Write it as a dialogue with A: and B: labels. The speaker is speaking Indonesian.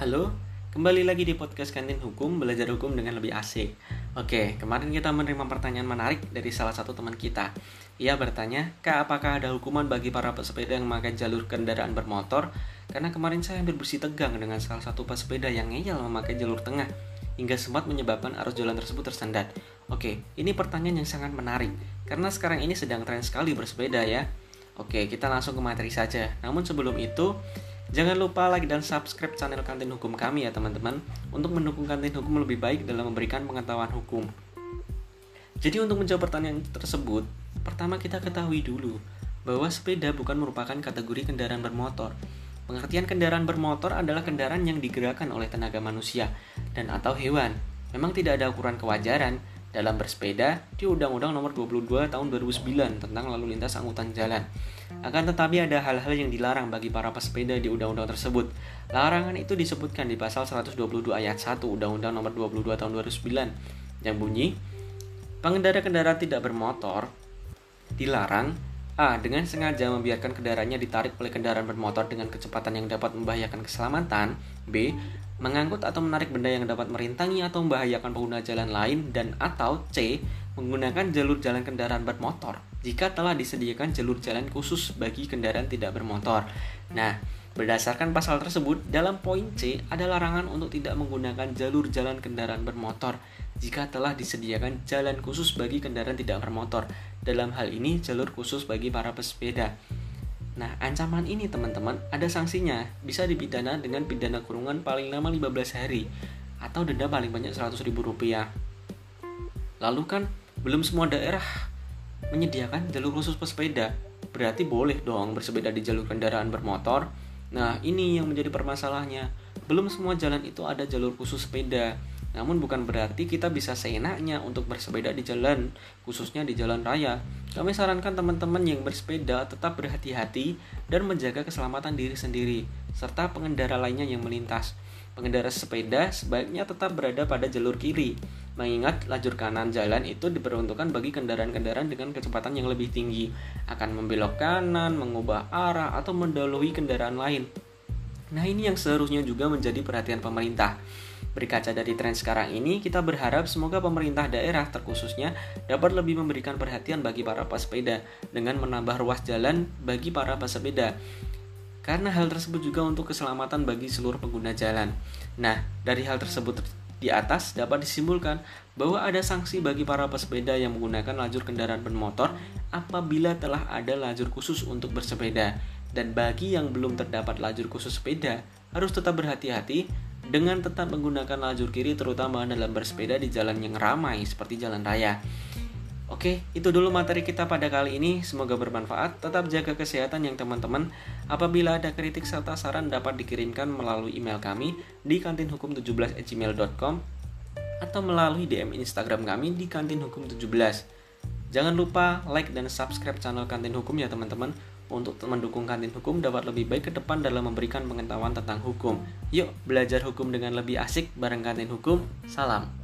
A: Halo, kembali lagi di podcast Kantin Hukum, belajar hukum dengan lebih asik. Oke, kemarin kita menerima pertanyaan menarik dari salah satu teman kita. Ia bertanya, Kak, apakah ada hukuman bagi para pesepeda yang memakai jalur kendaraan bermotor? Karena kemarin saya hampir bersih tegang dengan salah satu pesepeda yang ngeyel memakai jalur tengah, hingga sempat menyebabkan arus jalan tersebut tersendat. Oke, ini pertanyaan yang sangat menarik, karena sekarang ini sedang tren sekali bersepeda ya. Oke, kita langsung ke materi saja. Namun sebelum itu, Jangan lupa like dan subscribe channel Kantin Hukum kami ya teman-teman untuk mendukung Kantin Hukum lebih baik dalam memberikan pengetahuan hukum. Jadi untuk menjawab pertanyaan tersebut, pertama kita ketahui dulu bahwa sepeda bukan merupakan kategori kendaraan bermotor. Pengertian kendaraan bermotor adalah kendaraan yang digerakkan oleh tenaga manusia dan atau hewan. Memang tidak ada ukuran kewajaran dalam bersepeda di Undang-Undang Nomor 22 Tahun 2009 tentang lalu lintas angkutan jalan. Akan tetapi ada hal-hal yang dilarang bagi para pesepeda di undang-undang tersebut. Larangan itu disebutkan di pasal 122 ayat 1 Undang-Undang Nomor 22 Tahun 2009 yang bunyi Pengendara kendaraan tidak bermotor dilarang A. Dengan sengaja membiarkan kendaraannya ditarik oleh kendaraan bermotor dengan kecepatan yang dapat membahayakan keselamatan B. Mengangkut atau menarik benda yang dapat merintangi atau membahayakan pengguna jalan lain dan atau C. Menggunakan jalur jalan kendaraan bermotor jika telah disediakan jalur jalan khusus bagi kendaraan tidak bermotor. Nah, berdasarkan pasal tersebut, dalam poin C ada larangan untuk tidak menggunakan jalur jalan kendaraan bermotor jika telah disediakan jalan khusus bagi kendaraan tidak bermotor. Dalam hal ini, jalur khusus bagi para pesepeda. Nah, ancaman ini teman-teman ada sanksinya, bisa dipidana dengan pidana kurungan paling lama 15 hari atau denda paling banyak 100 ribu rupiah. Lalu kan belum semua daerah menyediakan jalur khusus pesepeda. Berarti boleh dong bersepeda di jalur kendaraan bermotor. Nah, ini yang menjadi permasalahannya. Belum semua jalan itu ada jalur khusus sepeda. Namun bukan berarti kita bisa seenaknya untuk bersepeda di jalan, khususnya di jalan raya. Kami sarankan teman-teman yang bersepeda tetap berhati-hati dan menjaga keselamatan diri sendiri, serta pengendara lainnya yang melintas. Pengendara sepeda sebaiknya tetap berada pada jalur kiri, mengingat lajur kanan jalan itu diperuntukkan bagi kendaraan-kendaraan dengan kecepatan yang lebih tinggi, akan membelok kanan, mengubah arah, atau mendahului kendaraan lain. Nah, ini yang seharusnya juga menjadi perhatian pemerintah. Berkaca dari tren sekarang ini, kita berharap semoga pemerintah daerah terkhususnya dapat lebih memberikan perhatian bagi para pesepeda dengan menambah ruas jalan bagi para pesepeda. Karena hal tersebut juga untuk keselamatan bagi seluruh pengguna jalan. Nah, dari hal tersebut di atas dapat disimpulkan bahwa ada sanksi bagi para pesepeda yang menggunakan lajur kendaraan bermotor apabila telah ada lajur khusus untuk bersepeda. Dan bagi yang belum terdapat lajur khusus sepeda, harus tetap berhati-hati dengan tetap menggunakan lajur kiri terutama dalam bersepeda di jalan yang ramai seperti jalan raya. Oke, itu dulu materi kita pada kali ini. Semoga bermanfaat. Tetap jaga kesehatan yang teman-teman. Apabila ada kritik serta saran dapat dikirimkan melalui email kami di kantinhukum17@gmail.com atau melalui DM Instagram kami di kantinhukum17. Jangan lupa like dan subscribe channel Kantin Hukum ya teman-teman untuk mendukung Kantin Hukum dapat lebih baik ke depan dalam memberikan pengetahuan tentang hukum. Yuk, belajar hukum dengan lebih asik bareng Kantin Hukum. Salam.